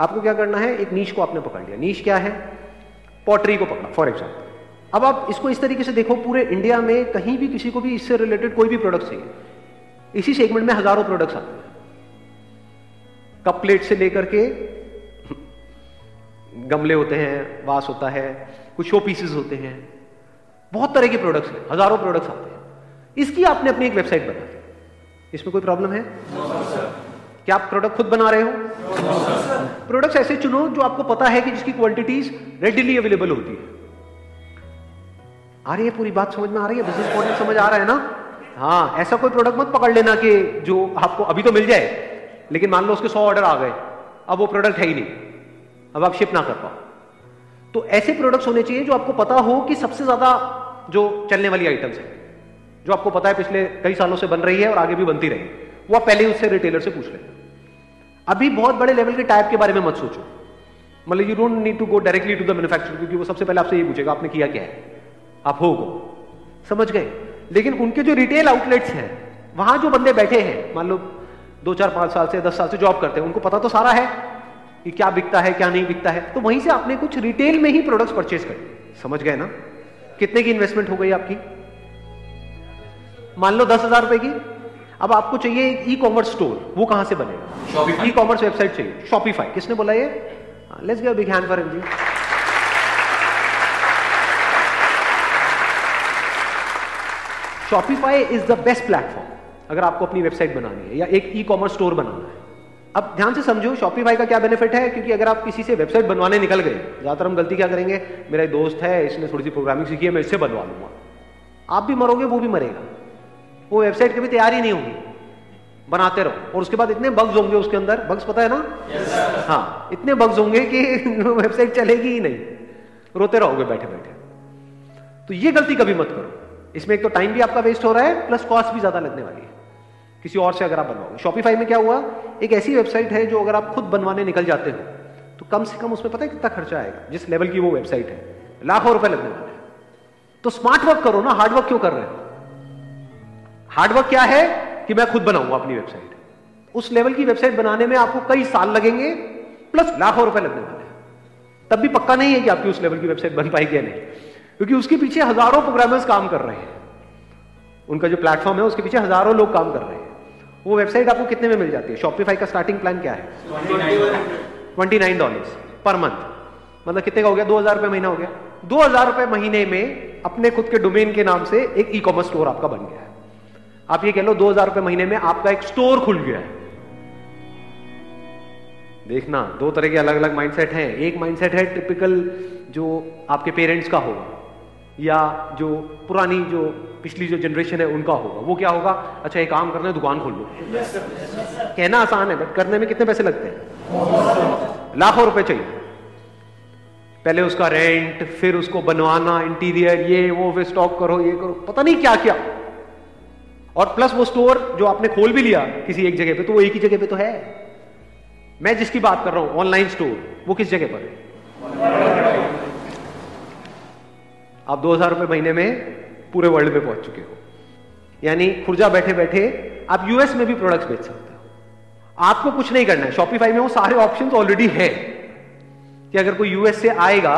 आपको क्या करना है? एक नीच को आपने पकड़ लिया। नीच क्या है? पॉटरी को पकड़ा फॉर एग्ज़ाम्पल अब आप इसको इस तरीके से देखो पूरे इंडिया में कहीं भी किसी को भी इससे रिलेटेड कोई भी प्रोडक्ट चाहिए। इसी सेगमेंट में हज़ारों प्रोडक्ट्स आते हैं। कप प्लेट से लेकर के गमले होते हैं वास होता है कुछ शो पीसेस होते हैं। बहुत तरह के प्रोडक्ट्स हैं हज़ारों प्रोडक्ट्स आते हैं। इसकी आपने अपनी एक वेबसाइट बना दी। इसमें कोई प्रॉब्लम है? क्या आप प्रोडक्ट खुद बना रहे हो? प्रोडक्ट्स ऐसे चुनो जो आपको पता है कि जिसकी क्वांटिटीज रेडिली अवेलेबल होती है। आ रही है पूरी बात समझ में आ रही है? बिज़नेस मॉडल समझ आ रहा है ना? हाँ ऐसा कोई प्रोडक्ट मत पकड़ लेना कि जो आपको अभी तो मिल जाए, लेकिन मान लो उसके सौ ऑर्डर आ गए, अब वो प्रोडक्ट है ही नहीं। अब आप शिप ना कर पाओ। तो ऐसे प्रोडक्ट्स होने चाहिए जो आपको पता हो कि सबसे ज़्यादा जो चलने वाली आइटम्स है, जो आपको पता है पिछले कई सालों से बन रही है और आगे भी बनती रहेगी वो आप पहले उससे रिटेलर से पूछ लेना अभी बहुत बड़े लेवल के टाइप के बारे में मत सोचो। मतलब you don't need to go directly to the manufacture क्योंकि वो सबसे पहले आपसे ये पूछेगा, आपने किया क्या है? आप हो गो समझ गए? लेकिन उनके जो रिटेल आउटलेट्स हैं, वहाँ जो बंदे बैठे हैं, मान लो दो चार पाँच साल से, दस साल से जॉब करते हैं, उनको पता तो सारा है कि क्या बिकता है, क्या नहीं बिकता है। तो वहीं से आपने कुछ रिटेल में ही प्रोडक्ट्स परचेज कर। समझ गए ना? कितने की इन्वेस्टमेंट हो गई आपकी? मान लो दस हज़ार रुपए की। अब आपको चाहिए एक ई कॉमर्स स्टोर वो कहाँ से बनेगा? ई कॉमर्स वेबसाइट चाहिए। शॉपिफाई किसने बोला ये? Let's give big hand for ji Shopify is the best platform अगर आपको अपनी वेबसाइट बनानी है या एक ई कॉमर्स स्टोर बनाना है। अब ध्यान से समझो शॉपिफाई का क्या बेनिफिट है? क्योंकि अगर आप किसी से वेबसाइट बनवाने निकल गए ज़्यादातर हम गलती क्या करेंगे? मेरा एक दोस्त है इसने थोड़ी सी प्रोग्रामिंग सीखी है मैं इससे बनवा लूँगा। आप भी मरोगे वो भी मरेगा। वो वेबसाइट कभी तैयार ही नहीं होगी। बनाते रहो। और उसके बाद इतने बग्स होंगे उसके अंदर। बग्स पता है ना? Yes, हाँ इतने बग्स होंगे कि वेबसाइट चलेगी ही नहीं। रोते रहोगे बैठे बैठे तो ये गलती कभी मत करो। इसमें एक तो टाइम भी आपका वेस्ट हो रहा है प्लस कॉस्ट भी ज़्यादा लगने वाली है। किसी और से अगर आप बनवाओगे। शॉपिफाई में क्या हुआ? एक ऐसी वेबसाइट है जो अगर आप खुद बनवाने निकल जाते हो तो कम से कम उसमें पता है कितना खर्चा आएगा? जिस लेवल की वो वेबसाइट है। लाखों रुपए लगने वाले तो स्मार्ट वर्क करो ना हार्ड वर्क क्यों कर रहे हो? हार्डवर्क क्या है कि मैं खुद बनाऊँगा अपनी वेबसाइट? उस लेवल की वेबसाइट बनाने में आपको कई साल लगेंगे, प्लस लाखों रुपए लगने वाले हैं। तब भी पक्का नहीं है कि आपकी उस लेवल की वेबसाइट बन पाएगी या नहीं। क्योंकि उसके पीछे हज़ारों प्रोग्रामर्स काम कर रहे हैं। उनका जो प्लेटफॉर्म है, उसके पीछे हज़ारों लोग काम कर रहे हैं। वो वेबसाइट आपको कितने में मिल जाती है? शॉपिफाई का स्टार्टिंग प्लान क्या है? Twenty nine dollar per month मतलब कितने का हो गया? दो हज़ार रुपए महीना हो गया। दो हज़ार रुपए महीने में अपने खुद के डोमेन के नाम से एक ई कॉमर्स स्टोर आपका बन गया है। आप ये कह लो, दो हज़ार रुपए महीने में आपका एक स्टोर खुल गया है। देखना, दो तरह के अलग अलग माइंडसेट हैं। एक माइंडसेट है टिपिकल जो आपके पेरेंट्स का होगा, या जो पुरानी जो पिछली जो जनरेशन है उनका होगा। वो क्या होगा? अच्छा एक काम करना है, दुकान खोल लो। कहना आसान है बट करने में कितने पैसे लगते हैं? लाखों रुपए चाहिए। पहले उसका रेंट फिर उसको बनवाना इंटीरियर ये, वो, फिर स्टॉक करो, ये करो। पता नहीं क्या क्या और प्लस वो स्टोर जो आपने खोल भी लिया किसी एक जगह पे तो वो एक ही जगह पे तो है। मैं जिसकी बात कर रहा हूँ ऑनलाइन स्टोर वो किस जगह पर है? आप दो हज़ार रुपए महीने में पूरे वर्ल्ड में पहुँच चुके हो। यानी खुर्जा बैठे बैठे आप यूएस में भी प्रोडक्ट्स बेच सकते हो। आपको कुछ नहीं करना है। शॉपिफाई में वो सारे ऑप्शन ऑलरेडी है। कि अगर कोई यूएस से आएगा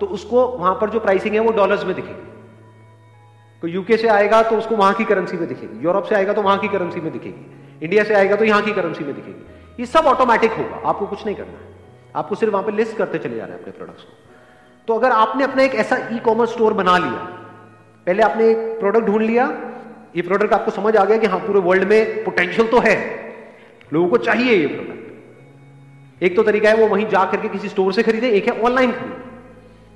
तो उसको वहाँ पर जो प्राइसिंग है वो डॉलर्स में दिखेगी। कोई यूके से आएगा तो उसको वहाँ की करेंसी में दिखेगी। यूरोप से आएगा तो वहाँ की करेंसी में दिखेगी। इंडिया से आएगा तो यहाँ की करेंसी में दिखेगी। ये सब ऑटोमेटिक होगा। आपको कुछ नहीं करना है। आपको सिर्फ़ वहाँ पर लिस्ट करते चले जाना है अपने प्रोडक्ट्स को। तो अगर आपने अपना एक ऐसा ई कॉमर्स स्टोर बना लिया, पहले आपने एक प्रोडक्ट ढूंढ लिया, ये प्रोडक्ट आपको समझ आ गया कि हाँ पूरे वर्ल्ड में पोटेंशियल तो है। लोगों को चाहिए ये प्रोडक्ट एक तो तरीका है वो वहीं जा करके किसी स्टोर से खरीदे, एक है ऑनलाइन खरीदे।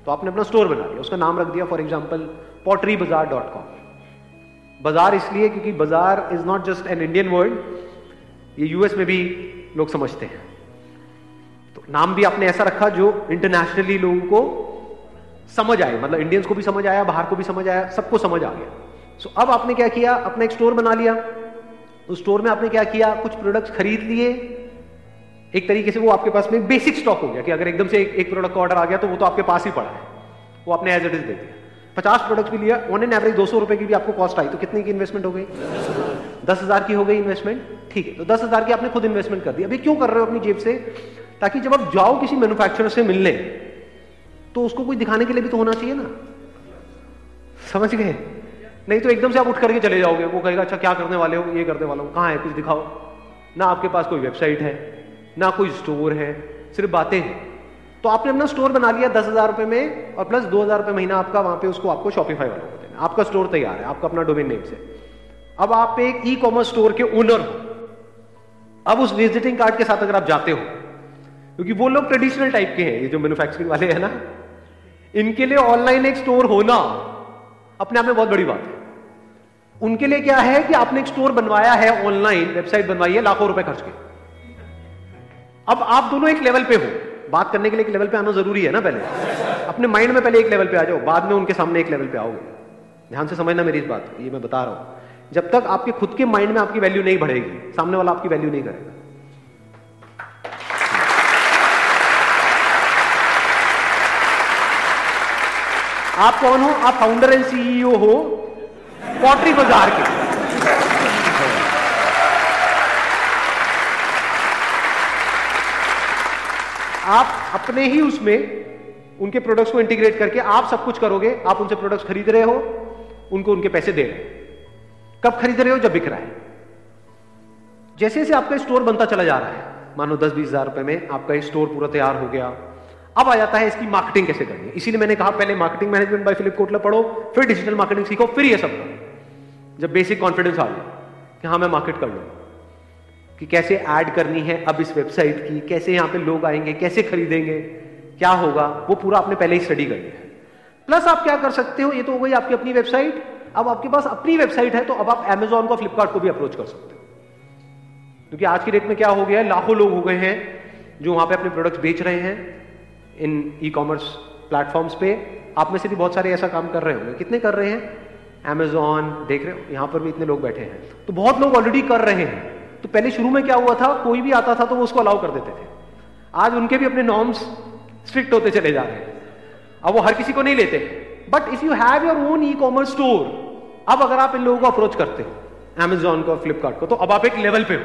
तो आपने अपना स्टोर बना लिया उसका नाम रख दिया for example Pottery Bazaar dot com बाज़ार इसलिए क्योंकि bazaar is not just an Indian word ये यूएस में भी लोग समझते हैं। तो नाम भी आपने ऐसा रखा जो इंटरनेशनली लोगों को समझ आए मतलब इंडियंस को भी समझ आया बाहर को भी समझ आया सबको समझ आ गया। सो so, अब आपने क्या किया? अपना एक स्टोर बना लिया। उस स्टोर में आपने क्या किया? कुछ प्रोडक्ट्स खरीद लिए एक तरीके से वो आपके पास में बेसिक स्टॉक हो गया कि अगर एकदम से एक, एक प्रोडक्ट का ऑर्डर आ गया तो वो तो आपके पास ही पड़ा है। वो आपने एज इट इज़ दे दिया। पचास प्रोडक्ट भी लिया ऑन एन एवरेज दो सौ रुपए की भी आपको कॉस्ट आई। तो कितने की इन्वेस्टमेंट हो गई? दस हज़ार की हो गई इन्वेस्टमेंट ठीक है तो दस हज़ार की आपने खुद इन्वेस्टमेंट कर दी। अभी क्यों कर रहे हो अपनी जेब से? ताकि जब आप जाओ किसी मैन्युफैक्चरर से मिलने तो उसको कोई दिखाने के लिए भी तो होना चाहिए ना। समझ गए? नहीं तो एकदम से आप उठ करके चले जाओगे। वो कहेगा अच्छा क्या करने वाले हो? ये करने वाला हो। कहाँ है? कुछ दिखाओ। ना आपके पास कोई वेबसाइट है ना कोई स्टोर है, सिर्फ़ बातें हैं। तो आपने अपना स्टोर बना लिया दस हज़ार रुपए में और प्लस दो हज़ार रुपए महीना आपका, वहाँ पे उसको आपको शॉपिफाई वालों को देना आपका स्टोर तैयार है, आपका अपना डोमेन नेम से अब आप एक ई कॉमर्स स्टोर के ओनर हो। अब उस विजिटिंग कार्ड के साथ अगर आप जाते हो, क्योंकि वो लोग ट्रेडिशनल टाइप के हैं, ये जो मैन्युफैक्चरिंग वाले हैं ना, इनके लिए ऑनलाइन एक स्टोर होना अपने आप में बहुत बड़ी बात है। उनके लिए क्या है कि आपने एक स्टोर बनवाया है ऑनलाइन वेबसाइट बनवाई है, लाखों रुपए खर्च के अब आप दोनों एक लेवल पे हो। बात करने के लिए एक लेवल पे आना ज़रूरी है ना पहले? अपने माइंड में पहले एक लेवल पे आ जाओ, बाद में उनके सामने एक लेवल पे आओगे ध्यान से समझना मेरी इस बात ये मैं बता रहा हूँ। जब तक आपके खुद के माइंड में आपकी वैल्यू नहीं बढ़ेगी, सामने वाला आपकी वैल्यू नहीं करेगा। आप कौन हो? आप फाउंडर एंड सीईओ हो पॉटरी बाज़ार के। आप अपने ही उसमें उनके प्रोडक्ट्स को इंटीग्रेट करके आप सब कुछ करोगे। आप उनसे प्रोडक्ट्स खरीद रहे हो, उनको उनके पैसे दे रहे हो। कब खरीद रहे हो? जब बिक रहा है। जैसे जैसे आपका स्टोर बनता चला जा रहा है, मानो दस बीस हज़ार रुपए में आपका स्टोर पूरा तैयार हो गया। अब आ जाता है इसकी मार्केटिंग कैसे करनी है? इसीलिए मैंने कहा, पहले marketing management by Philip Kotler पढ़ो, फिर डिजिटल मार्केटिंग सीखो, फिर ये सब करो। जब बेसिक कॉन्फिडेंस आ जाए कि हाँ मैं मार्केट कर लूँगा। कि कैसे ऐड करनी है अब इस वेबसाइट की, कैसे यहाँ पे लोग आएँगे, कैसे खरीदेंगे, क्या होगा, वो पूरा आपने पहले ही स्टडी कर लिया है। प्लस आप क्या कर सकते हो, ये तो हो गई आपकी अपनी वेबसाइट अब आपके पास अपनी वेबसाइट है तो अब आप एमेजॉन को फ्लिपकार्ट को भी अप्रोच कर सकते हो। क्योंकि आज की डेट में क्या हो गया है, लाखों लोग हो गए हैं जो वहाँ पे अपने प्रोडक्ट्स बेच रहे हैं इन ई कॉमर्स प्लेटफॉर्म्स पे। आप में से भी बहुत सारे ऐसा काम कर रहे होंगे। कितने कर रहे हैं? अमेजॉन देख रहे हो, यहाँ पर भी इतने लोग बैठे हैं। तो बहुत लोग ऑलरेडी कर रहे हैं। तो पहले शुरू में क्या हुआ था? कोई भी आता था तो वो उसको अलाउ कर देते थे। आज उनके भी अपने नॉर्म्स स्ट्रिक्ट होते चले जा रहे हैं। अब वो हर किसी को नहीं लेते। But if you have your own e commerce store अब अगर आप इन लोगों को अप्रोच करते हो अमेजॉन को फ्लिपकार्ट को तो अब आप एक लेवल पे हो।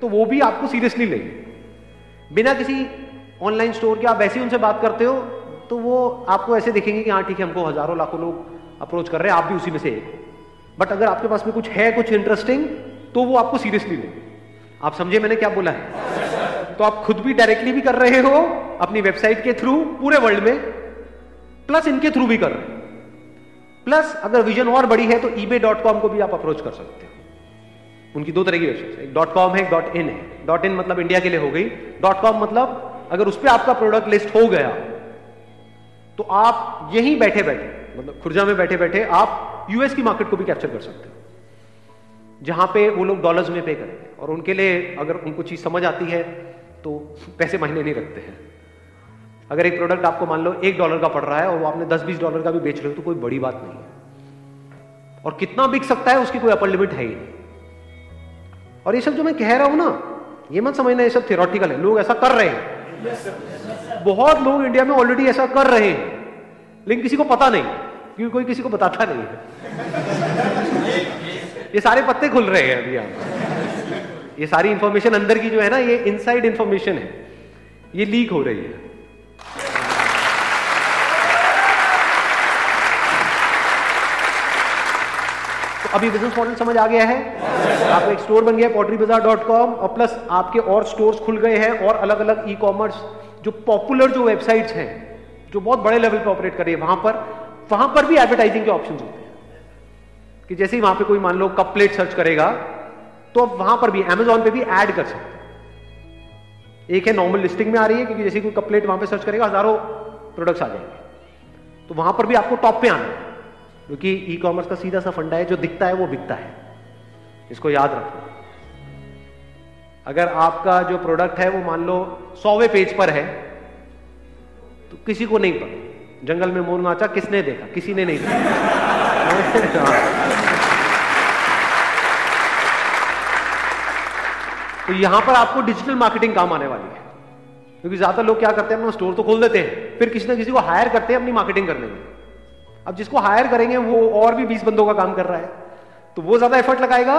तो वो भी आपको सीरियसली लेंगे। बिना किसी ऑनलाइन स्टोर के आप वैसे ही उनसे बात करते हो तो वो आपको ऐसे देखेंगे कि हाँ ठीक है, हमको हज़ारों लाखों लोग अप्रोच कर रहे हैं, आप भी उसी में से एक बट अगर आपके पास में कुछ है, कुछ इंटरेस्टिंग तो वो आपको सीरियसली लेंगे। आप समझे मैंने क्या बोला? है तो आप खुद भी डायरेक्टली भी कर रहे हो, अपनी वेबसाइट के थ्रू पूरे वर्ल्ड में प्लस इनके थ्रू भी कर रहे हो। प्लस अगर विजन और बड़ी है तो ईबे डॉट कॉम को भी आप अप्रोच कर सकते हो। उनकी दो तरह की वेबसाइट एक डॉट कॉम है, एक डॉट इन है। डॉट इन मतलब इंडिया के लिए हो गई। डॉट कॉम मतलब अगर उस पर आपका प्रोडक्ट लिस्ट हो गया तो आप यहीं बैठे बैठे मतलब खुर्जा में बैठे बैठे आप यूएस की मार्केट को भी कैप्चर कर सकते हो। जहाँ पे वो लोग डॉलर्स में पे करेंगे। और उनके लिए अगर उनको चीज़ समझ आती है तो पैसे महीने नहीं रखते हैं। अगर एक प्रोडक्ट आपको मान लो एक डॉलर का पड़ रहा है और वो आपने दस बीस डॉलर का भी बेच रहे हो तो कोई बड़ी बात नहीं है। और कितना बिक सकता है, उसकी कोई अपर लिमिट है ही नहीं। और ये सब जो मैं कह रहा हूँ ना, ये मत समझना, ये सब थियोरटिकल है। लोग ऐसा कर रहे हैं। बहुत लोग इंडिया में ऑलरेडी ऐसा कर रहे हैं। लेकिन किसी को पता नहीं, क्योंकि कोई किसी को बताता नहीं है। ये सारे पत्ते खुल रहे हैं अभी आप ये सारी इंफॉर्मेशन अंदर की जो है ना, ये इनसाइड इंफॉर्मेशन है। ये लीक हो रही है। तो अभी बिज़नेस मॉडल समझ आ गया है। आपका एक स्टोर बन गया पॉटरी बाज़ार डॉट कॉम और प्लस आपके और स्टोर्स खुल गए हैं, और अलग अलग ई कॉमर्स जो पॉपुलर जो वेबसाइट्स हैं, जो बहुत बड़े लेवल पे ऑपरेट कर रही है, वहाँ पर वहाँ पर भी एडवर्टाइजिंग के ऑप्शन होते हैं। कि जैसे ही वहाँ पे कोई मान लो कप प्लेट सर्च करेगा तो अब वहाँ पर भी अमेजोन पे भी ऐड कर सकते एक है नॉर्मल लिस्टिंग में आ रही है, क्योंकि जैसे कोई कप प्लेट वहाँ पे सर्च करेगा, हज़ारों प्रोडक्ट्स आ जाएँगे। तो वहाँ पर भी आपको टॉप पे आना है। क्योंकि ई कॉमर्स का सीधा सा फंडा है, जो दिखता है, वो बिकता है। इसको याद रखो। अगर आपका जो प्रोडक्ट है, वो मान लो सौवे पेज पर है तो किसी को नहीं पता। जंगल में मोर नाचा किसने देखा? किसी ने नहीं देखा। तो यहाँ पर आपको डिजिटल मार्केटिंग काम आने वाली है। क्योंकि ज़्यादा लोग क्या करते हैं, अपना स्टोर तो खोल देते हैं, फिर किसी ना किसी को हायर करते हैं अपनी मार्केटिंग करने में। अब जिसको हायर करेंगे, वो और भी बीस बंदों का काम कर रहा है। तो वो ज़्यादा एफर्ट लगाएगा,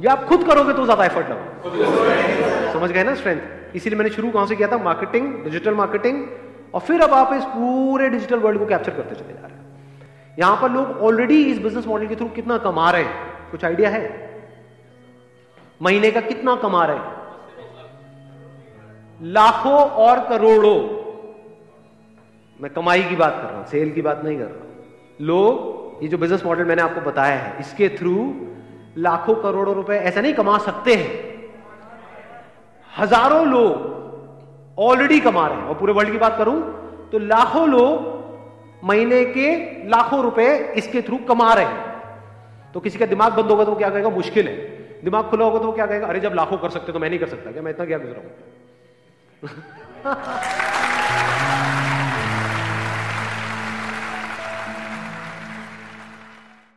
या आप खुद करोगे तो ज़्यादा एफर्ट लगाओ। समझ गए ना स्ट्रेंथ इसीलिए मैंने शुरू कहाँ से किया था मार्केटिंग डिजिटल मार्केटिंग और फिर अब आप इस पूरे डिजिटल वर्ल्ड को कैप्चर करते चले जा रहे हैं। यहाँ पर लोग ऑलरेडी इस बिज़नेस मॉडल के थ्रू कितना कमा रहे हैं? कुछ आइडिया है? महीने का कितना कमा रहे लाखों और करोड़ों। मैं कमाई की बात कर रहा हूँ, सेल की बात नहीं कर रहा लोग, ये जो बिज़नेस मॉडल मैंने आपको बताया है, इसके थ्रू लाखों करोड़ों रुपए ऐसा नहीं कमा सकते हैं। हज़ारों लोग ऑलरेडी कमा रहे हैं। और पूरे वर्ल्ड की बात करूँ तो लाखों लोग महीने के लाखों रुपए इसके थ्रू कमा रहे हैं। तो किसी का दिमाग बंद होगा तो वो क्या कहेगा? मुश्किल है। दिमाग खुला होगा तो वो क्या कहेगा? अरे जब लाखों कर सकते तो मैं नहीं कर सकता। क्या मैं इतना क्या गुजरा हूँ?